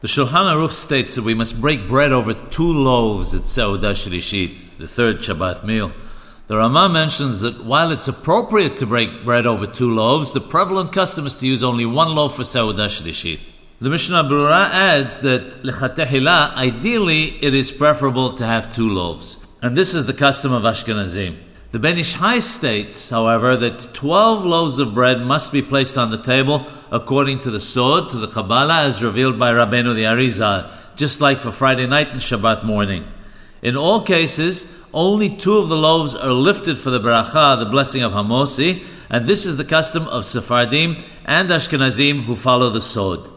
The Shulchan Aruch states that we must break bread over two loaves at Seudah Shlishit, the third Shabbat meal. The Rama mentions that while it's appropriate to break bread over two loaves, the prevalent custom is to use only one loaf for Seudah Shlishit. The Mishnah Berurah adds that lechatehila, ideally, it is preferable to have two loaves, and this is the custom of Ashkenazim. The Ben Ish Hai states, however, that 12 loaves of bread must be placed on the table according to the Sod, to the Kabbalah, as revealed by Rabbeinu the Arizal, just like for Friday night and Shabbat morning. In all cases, only two of the loaves are lifted for the bracha, the blessing of Hamosi, and this is the custom of Sephardim and Ashkenazim who follow the Sod.